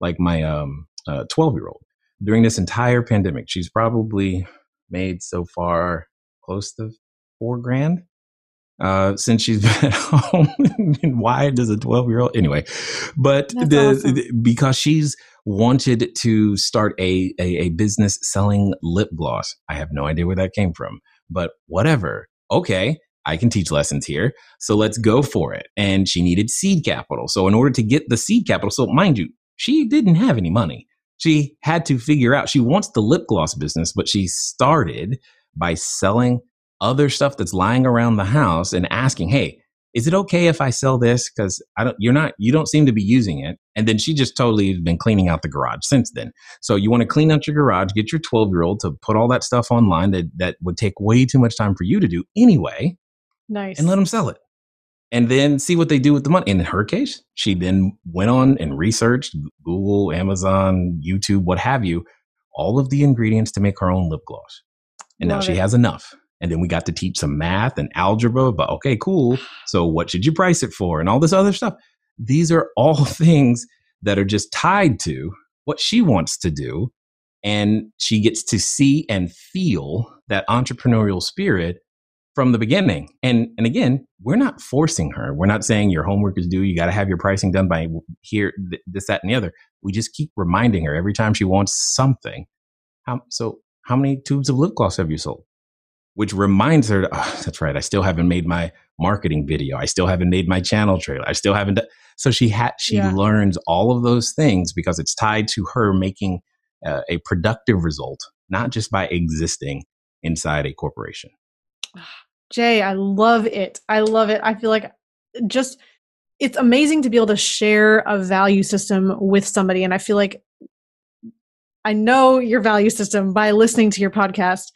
Like my um twelve year old during this entire pandemic, she's probably made so far close to four grand uh, since she's been at home. and why does a 12 year old anyway? But the, awesome. the- because she's wanted to start a, a a business selling lip gloss. I have no idea where that came from, but whatever. Okay, I can teach lessons here. So let's go for it. And she needed seed capital. So in order to get the seed capital, so mind you, she didn't have any money. She had to figure out she wants the lip gloss business, but she started by selling other stuff that's lying around the house and asking, "Hey, is it okay if I sell this? Because I don't, you're not, you don't seem to be using it. And then she just totally has been cleaning out the garage since then. So you want to clean out your garage, get your 12 year old to put all that stuff online that that would take way too much time for you to do anyway. Nice. And let them sell it. And then see what they do with the money. In her case, she then went on and researched Google, Amazon, YouTube, what have you, all of the ingredients to make her own lip gloss. And Love now she it. has enough and then we got to teach some math and algebra but okay cool. So what should you price it for? And all this other stuff. These are all things that are just tied to what she wants to do. And she gets to see and feel that entrepreneurial spirit from the beginning. And and again we're not forcing her. We're not saying your homework is due. You got to have your pricing done by here th- this that and the other. We just keep reminding her every time she wants something. How so how many tubes of lip gloss have you sold which reminds her, oh, that's right, I still haven't made my marketing video. I still haven't made my channel trailer. I still haven't. Done. So she had she yeah. learns all of those things because it's tied to her making uh, a productive result, not just by existing inside a corporation. Jay, I love it. I love it. I feel like just it's amazing to be able to share a value system with somebody and I feel like I know your value system by listening to your podcast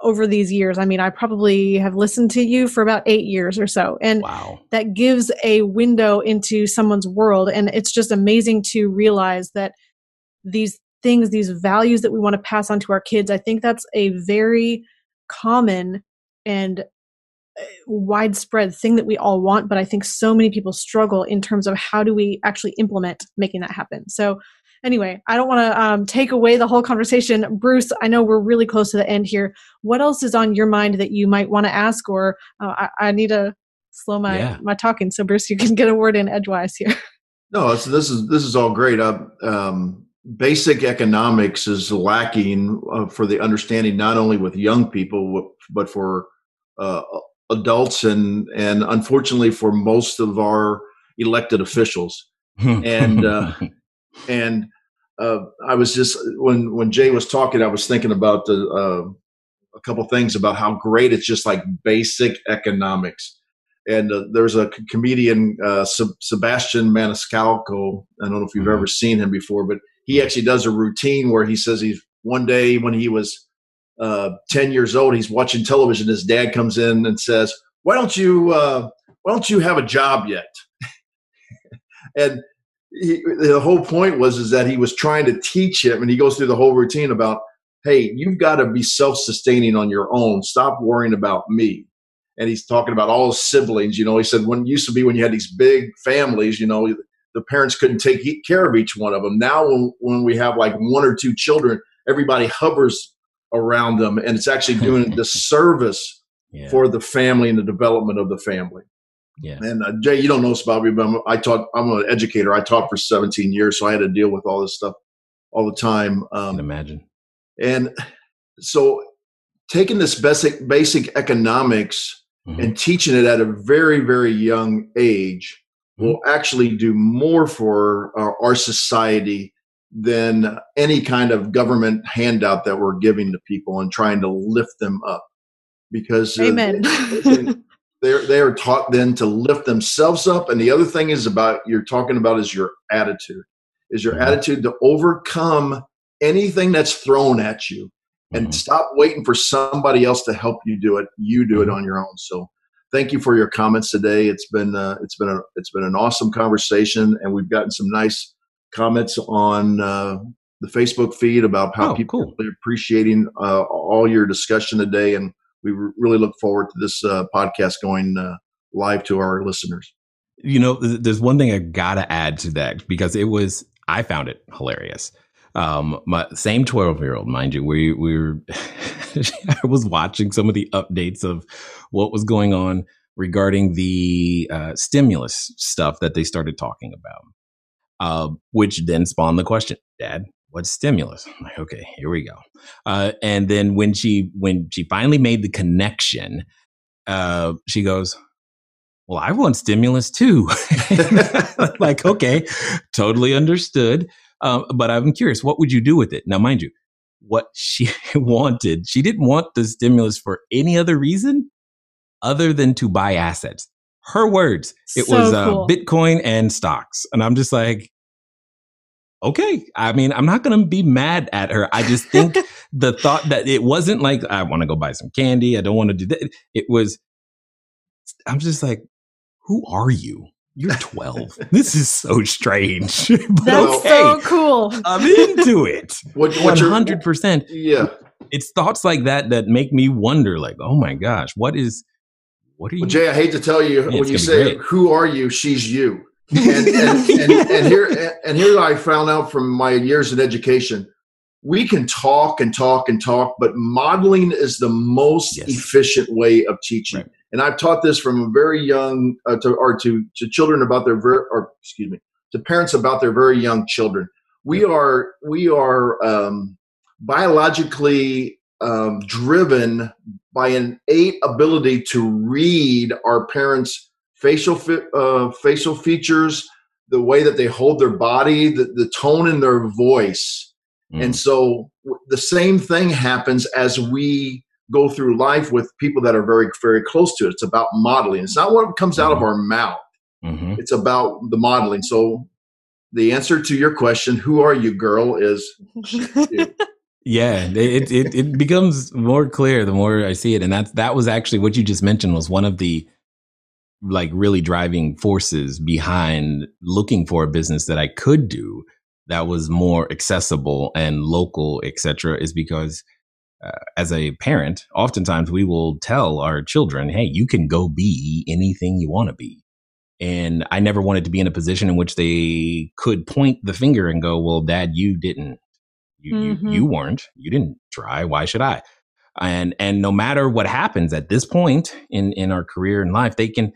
over these years. I mean, I probably have listened to you for about eight years or so. And wow. that gives a window into someone's world. And it's just amazing to realize that these things, these values that we want to pass on to our kids, I think that's a very common and uh, widespread thing that we all want. But I think so many people struggle in terms of how do we actually implement making that happen. So anyway, I don't want to um, take away the whole conversation. Bruce, I know we're really close to the end here. What else is on your mind that you might want to ask, or uh, I, I, need to slow my yeah. my talking so Bruce, you can get a word in edgewise here. No, this is this is all great. Uh, um, basic economics is lacking uh, for the understanding not only with young people but for uh, adults and and unfortunately for most of our elected officials. and uh, and uh, I was just when when Jay was talking, I was thinking about the uh, a couple things about how great it's just like basic economics. And uh, there's a comedian, uh, Sebastian Maniscalco. I don't know if you've mm-hmm. ever seen him before, but he actually does a routine where he says he's one day when he was uh, 10 years old, he's watching television. His dad comes in and says, "Why don't you uh, Why don't you have a job yet?" and he, the whole point was is that he was trying to teach him, and he goes through the whole routine about, hey, you've got to be self-sustaining on your own. Stop worrying about me. And he's talking about all his siblings. You know, he said when it used to be when you had these big families, you know, the parents couldn't take care of each one of them. Now, when when we have like one or two children, everybody hovers around them, and it's actually doing the service yeah. for the family and the development of the family. Yeah. And uh, Jay, you don't know this about me, but I'm, I taught. I'm an educator. I taught for 17 years, so I had to deal with all this stuff all the time. Um, I can imagine. And so, taking this basic basic economics mm-hmm. and teaching it at a very very young age mm-hmm. will actually do more for our, our society than any kind of government handout that we're giving to people and trying to lift them up because amen uh, they're they are taught then to lift themselves up and the other thing is about you're talking about is your attitude is your mm-hmm. attitude to overcome anything that's thrown at you and mm-hmm. stop waiting for somebody else to help you do it you do it mm-hmm. on your own so thank you for your comments today it's been uh, it's been a it's been an awesome conversation and we've gotten some nice comments on uh, the facebook feed about how oh, people cool. are appreciating uh, all your discussion today and we really look forward to this uh, podcast going uh, live to our listeners. You know, there's one thing I gotta add to that because it was I found it hilarious. Um, my same 12 year old, mind you, we we were I was watching some of the updates of what was going on regarding the uh, stimulus stuff that they started talking about, uh, which then spawned the question, Dad, what's stimulus? I'm like, okay, here we go. Uh, and then when she when she finally made the connection, uh, she goes, well, I want stimulus too. like, okay, totally understood. Um, but I'm curious, what would you do with it? Now, mind you, what she wanted, she didn't want the stimulus for any other reason other than to buy assets. Her words, it So was uh, cool. Bitcoin and stocks. And I'm just like, okay. I mean, I'm not going to be mad at her. I just think the thought that it wasn't like, I want to go buy some candy. I don't want to do that. It was, I'm just like, who are you? You're 12. this is so strange. That's okay, so cool. I'm into it. What, what's your 100%. Yeah. It's thoughts like that that make me wonder, like, oh my gosh, what is, what are you? Well, Jay, I hate to tell you Yeah, when you say great. "Who are you?" She's you. And, and, and, and here and here I found out from my years in education, we can talk and talk and talk, but modeling is the most Yes. efficient way of teaching. Right. And I've taught this from a very young uh, to or to to children about their ver- or excuse me to parents about their very young children. We are we are um, biologically um, driven by an innate ability to read our parents' facial fi- uh, facial features, the way that they hold their body, the, the tone in their voice. Mm. And so w- the same thing happens as we go through life with people that are very, very close to it. It's about modeling. It's not what comes out of our mouth. Mhm. It's about the modeling. So the answer to your question, who are you, girl, is. Yeah, it, it it becomes more clear the more I see it, and that's that was actually what you just mentioned was one of the like really driving forces behind looking for a business that I could do that was more accessible and local, etc. Is because uh, as a parent, oftentimes we will tell our children, "Hey, you can go be anything you want to be." And I never wanted to be in a position in which they could point the finger and go, "Well, Dad, you didn't." You, Mhm. you you weren't. You didn't try. Why should I? And and no matter what happens at this point in in our career and life, they can.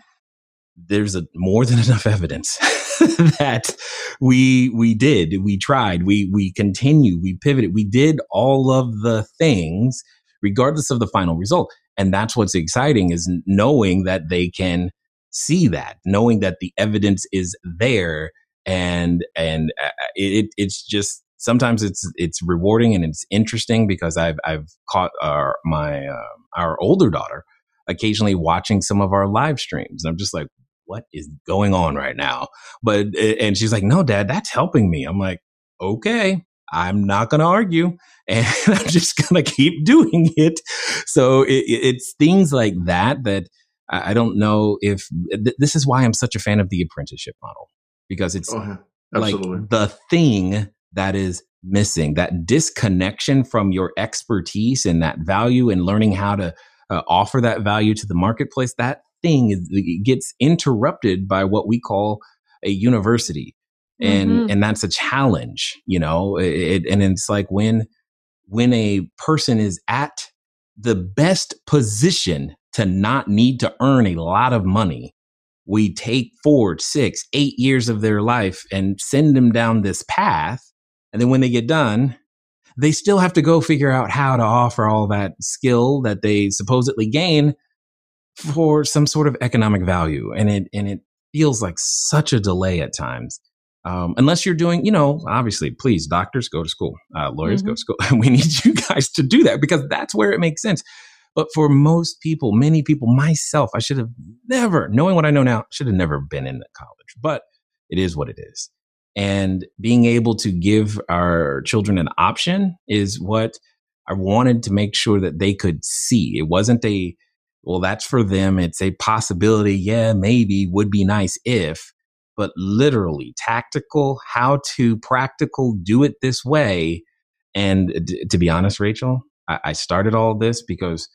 There's a more than enough evidence that we we did. We tried. We we continue. We pivoted. We did all of the things, regardless of the final result. And that's what's exciting is knowing that they can see that, knowing that the evidence is there, and and uh, it it's just sometimes it's it's rewarding and it's interesting because I've I've caught our my uh, our older daughter occasionally watching some of our live streams. And I'm just like, what is going on right now? But and she's like, no, Dad, that's helping me. I'm like, okay. I'm not going to argue and I'm just going to keep doing it. So it, it's things like that that I don't know if th- this is why I'm such a fan of the apprenticeship model because it's Oh, yeah. like the thing that is missing that disconnection from your expertise and that value and learning how to uh, offer that value to the marketplace that thing is gets interrupted by what we call a university and Mhm. and that's a challenge you know it, and it's like when when a person is at the best position to not need to earn a lot of money we take forward six, eight years of their life and send them down this path. And then when they get done, they still have to go figure out how to offer all that skill that they supposedly gain for some sort of economic value. And it, and it feels like such a delay at times. Um, unless you're doing, you know, obviously, please, doctors go to school, uh, lawyers go to school. we need you guys to do that because that's where it makes sense. But for most people, many people, myself, I should have never, knowing what I know now, should have never been in college. But it is what it is. And being able to give our children an option is what I wanted to make sure that they could see. It wasn't a, well, that's for them. It's a possibility. Yeah, maybe would be nice if, but literally tactical, how to practical, do it this way. And d- to be honest, Rachel, I, I started all this because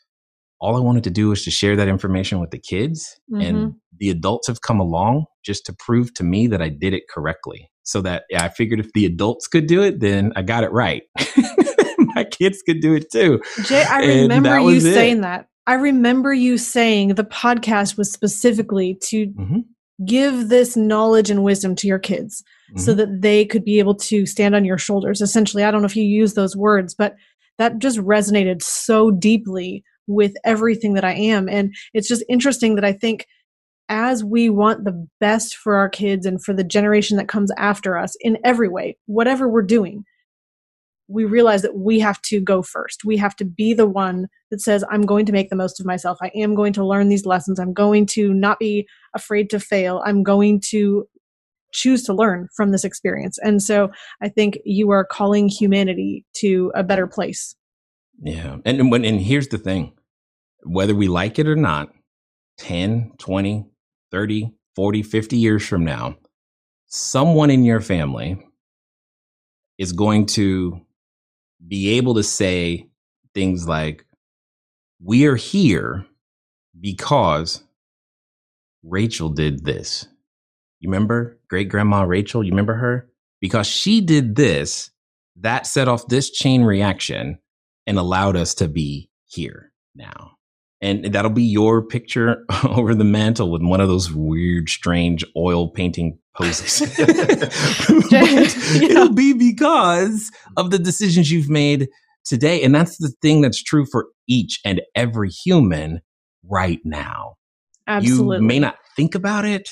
all I wanted to do was to share that information with the kids. And mm-hmm. the adults have come along just to prove to me that I did it correctly. So that yeah, I figured if the adults could do it, then I got it right. My kids could do it too. Jay, I And remember you it. saying that. I remember you saying the podcast was specifically to Mhm. give this knowledge and wisdom to your kids so Mhm. that they could be able to stand on your shoulders. Essentially, I don't know if you use those words, but that just resonated so deeply with everything that I am. And it's just interesting that I think as we want the best for our kids and for the generation that comes after us in every way, whatever we're doing, we realize that we have to go first. We have to be the one that says, I'm going to make the most of myself. I am going to learn these lessons. I'm going to not be afraid to fail. I'm going to choose to learn from this experience. And so I think you are calling humanity to a better place. Yeah. And when and here's the thing. Whether we like it or not, 10, 20, 30, 40, 50 years from now, someone in your family is going to be able to say things like, We are here because Rachel did this. You remember great grandma Rachel? You remember her? Because she did this, that set off this chain reaction and allowed us to be here now. And that'll be your picture over the mantle with one of those weird, strange oil painting poses. It'll be because of the decisions you've made today. And that's the thing that's true for each and every human right now. Absolutely. You may not think about it,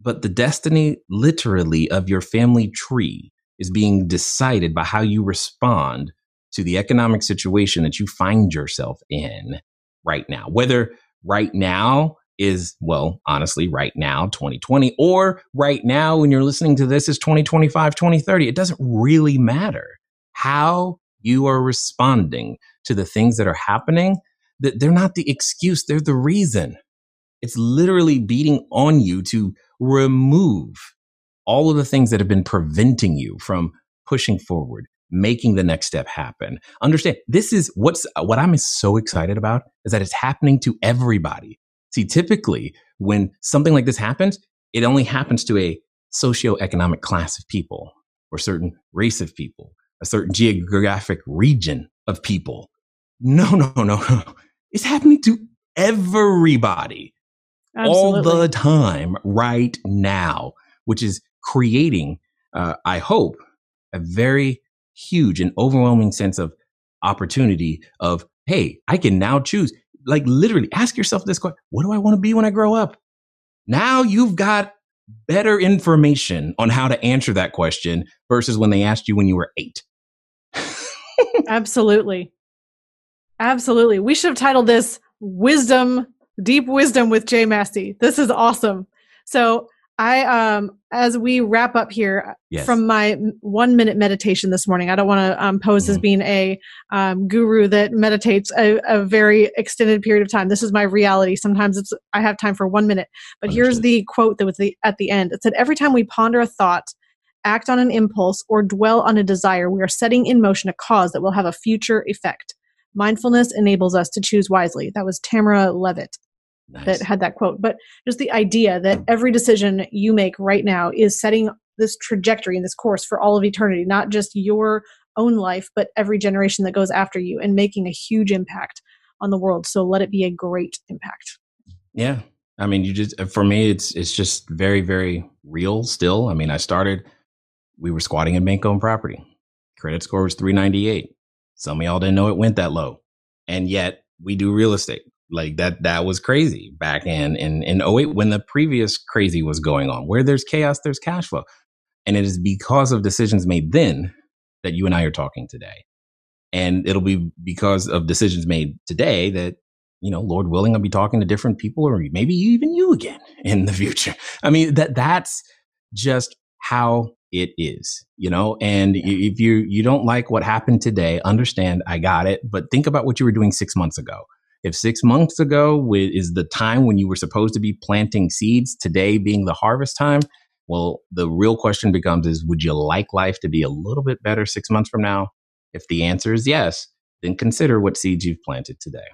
but the destiny literally of your family tree is being decided by how you respond to the economic situation that you find yourself in right now. Whether right now is, well, honestly, right now, 2020, or right now when you're listening to this is 2025, 2030. It doesn't really matter how you are responding to the things that are happening. That they're not the excuse, they're the reason. It's literally beating on you to remove all of the things that have been preventing you from pushing forward, making the next step happen. Understand this is what's what I'm so excited about is that it's happening to everybody. See, typically when something like this happens, it only happens to a socioeconomic class of people or certain race of people, a certain geographic region of people. No, no, no, no. It's happening to everybody Absolutely. all the time right now, which is creating, uh, I hope, a very huge and overwhelming sense of opportunity of, hey, I can now choose. Like literally ask yourself this question What do I want to be when I grow up? Now you've got better information on how to answer that question versus when they asked you when you were eight. Absolutely. Absolutely. We should have titled this Wisdom, Deep Wisdom with Jay Massey. This is awesome. So I um as we wrap up here Yes. from my one minute meditation this morning, I don't want to um, pose as Mhm. being a um, guru that meditates a, a very extended period of time. This is my reality. Sometimes it's I have time for one minute. But here's the quote that was the, at the end. It said, "Every time we ponder a thought, act on an impulse, or dwell on a desire, we are setting in motion a cause that will have a future effect. Mindfulness enables us to choose wisely." That was Tamara Levitt Nice. that had that quote, but just the idea that every decision you make right now is setting this trajectory and this course for all of eternity, not just your own life, but every generation that goes after you and making a huge impact on the world. So let it be a great impact. Yeah. I mean, you just uh, for me, it's it's just very very real. Still, I mean, I started. We were squatting in bank owned property. Credit score was three ninety eight. Some of y'all didn't know it went that low, and yet we do real estate. Like that. That was crazy back in in in 08 when the previous crazy was going on. Where there's chaos, there's cash flow, and it is because of decisions made then that you and I are talking today, and it'll be because of decisions made today that you know, Lord willing, I'll be talking to different people or maybe even you again in the future. I mean, that that's just how it is, you know, and if you, you don't like what happened today, understand I got it, but think about what you were doing six months ago. If six months ago is the time when you were supposed to be planting seeds, today being the harvest time, well, the real question becomes is would you like life to be a little bit better six months from now? If the answer is yes, then consider what seeds you've planted today.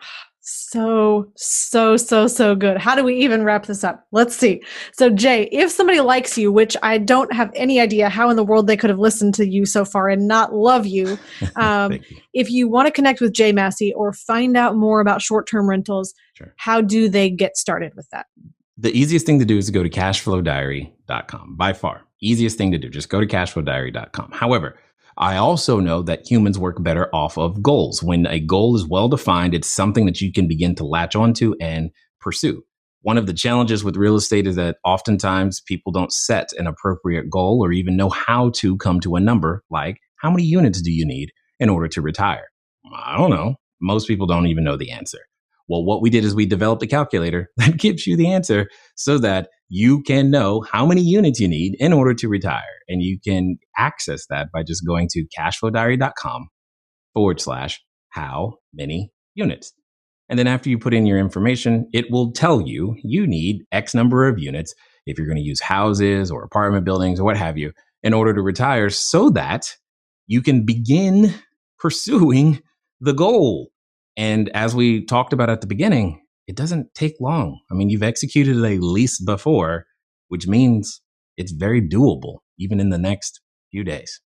So, so, so, so good. How do we even wrap this up? Let's see. So, Jay, if somebody likes you, which I don't have any idea how in the world they could have listened to you so far and not love you, um, you. if you want to connect with Jay Massey or find out more about short term rentals, Sure. how do they get started with that? the easiest thing to do is to go to cashflowdiary.com by far easiest thing to do just go to cashflowdiary.com however I also know that humans work better off of goals. When a goal is well defined, it's something that you can begin to latch onto and pursue. One of the challenges with real estate is that oftentimes people don't set an appropriate goal or even know how to come to a number like how many units do you need in order to retire? I don't know. Most people don't even know the answer. Well, what we did is we developed a calculator that gives you the answer so that you can know how many units you need in order to retire. And you can access that by just going to cashflowdiary.com forward slash how many units. And then after you put in your information, it will tell you you need X number of units if you're going to use houses or apartment buildings or what have you in order to retire so that you can begin pursuing the goal. And as we talked about at the beginning, it doesn't take long. I mean, you've executed a lease before, which means it's very doable, even in the next few days.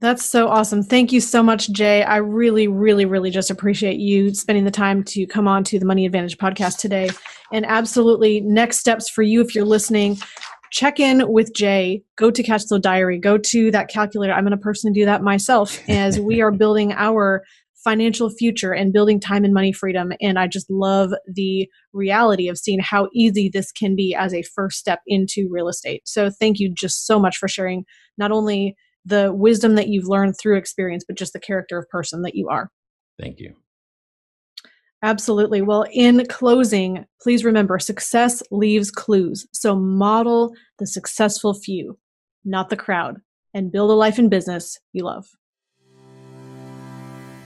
That's so awesome. Thank you so much, Jay. I really, really, really just appreciate you spending the time to come on to the Money Advantage podcast today. And absolutely, next steps for you if you're listening, check in with Jay. Go to Cashflow Diary. Go to that calculator. I'm going to personally do that myself as we are building our financial future and building time and money freedom. And I just love the reality of seeing how easy this can be as a first step into real estate. So thank you just so much for sharing not only the wisdom that you've learned through experience, but just the character of person that you are. Thank you. Absolutely. Well, in closing, please remember success leaves clues. So model the successful few, not the crowd, and build a life and business you love.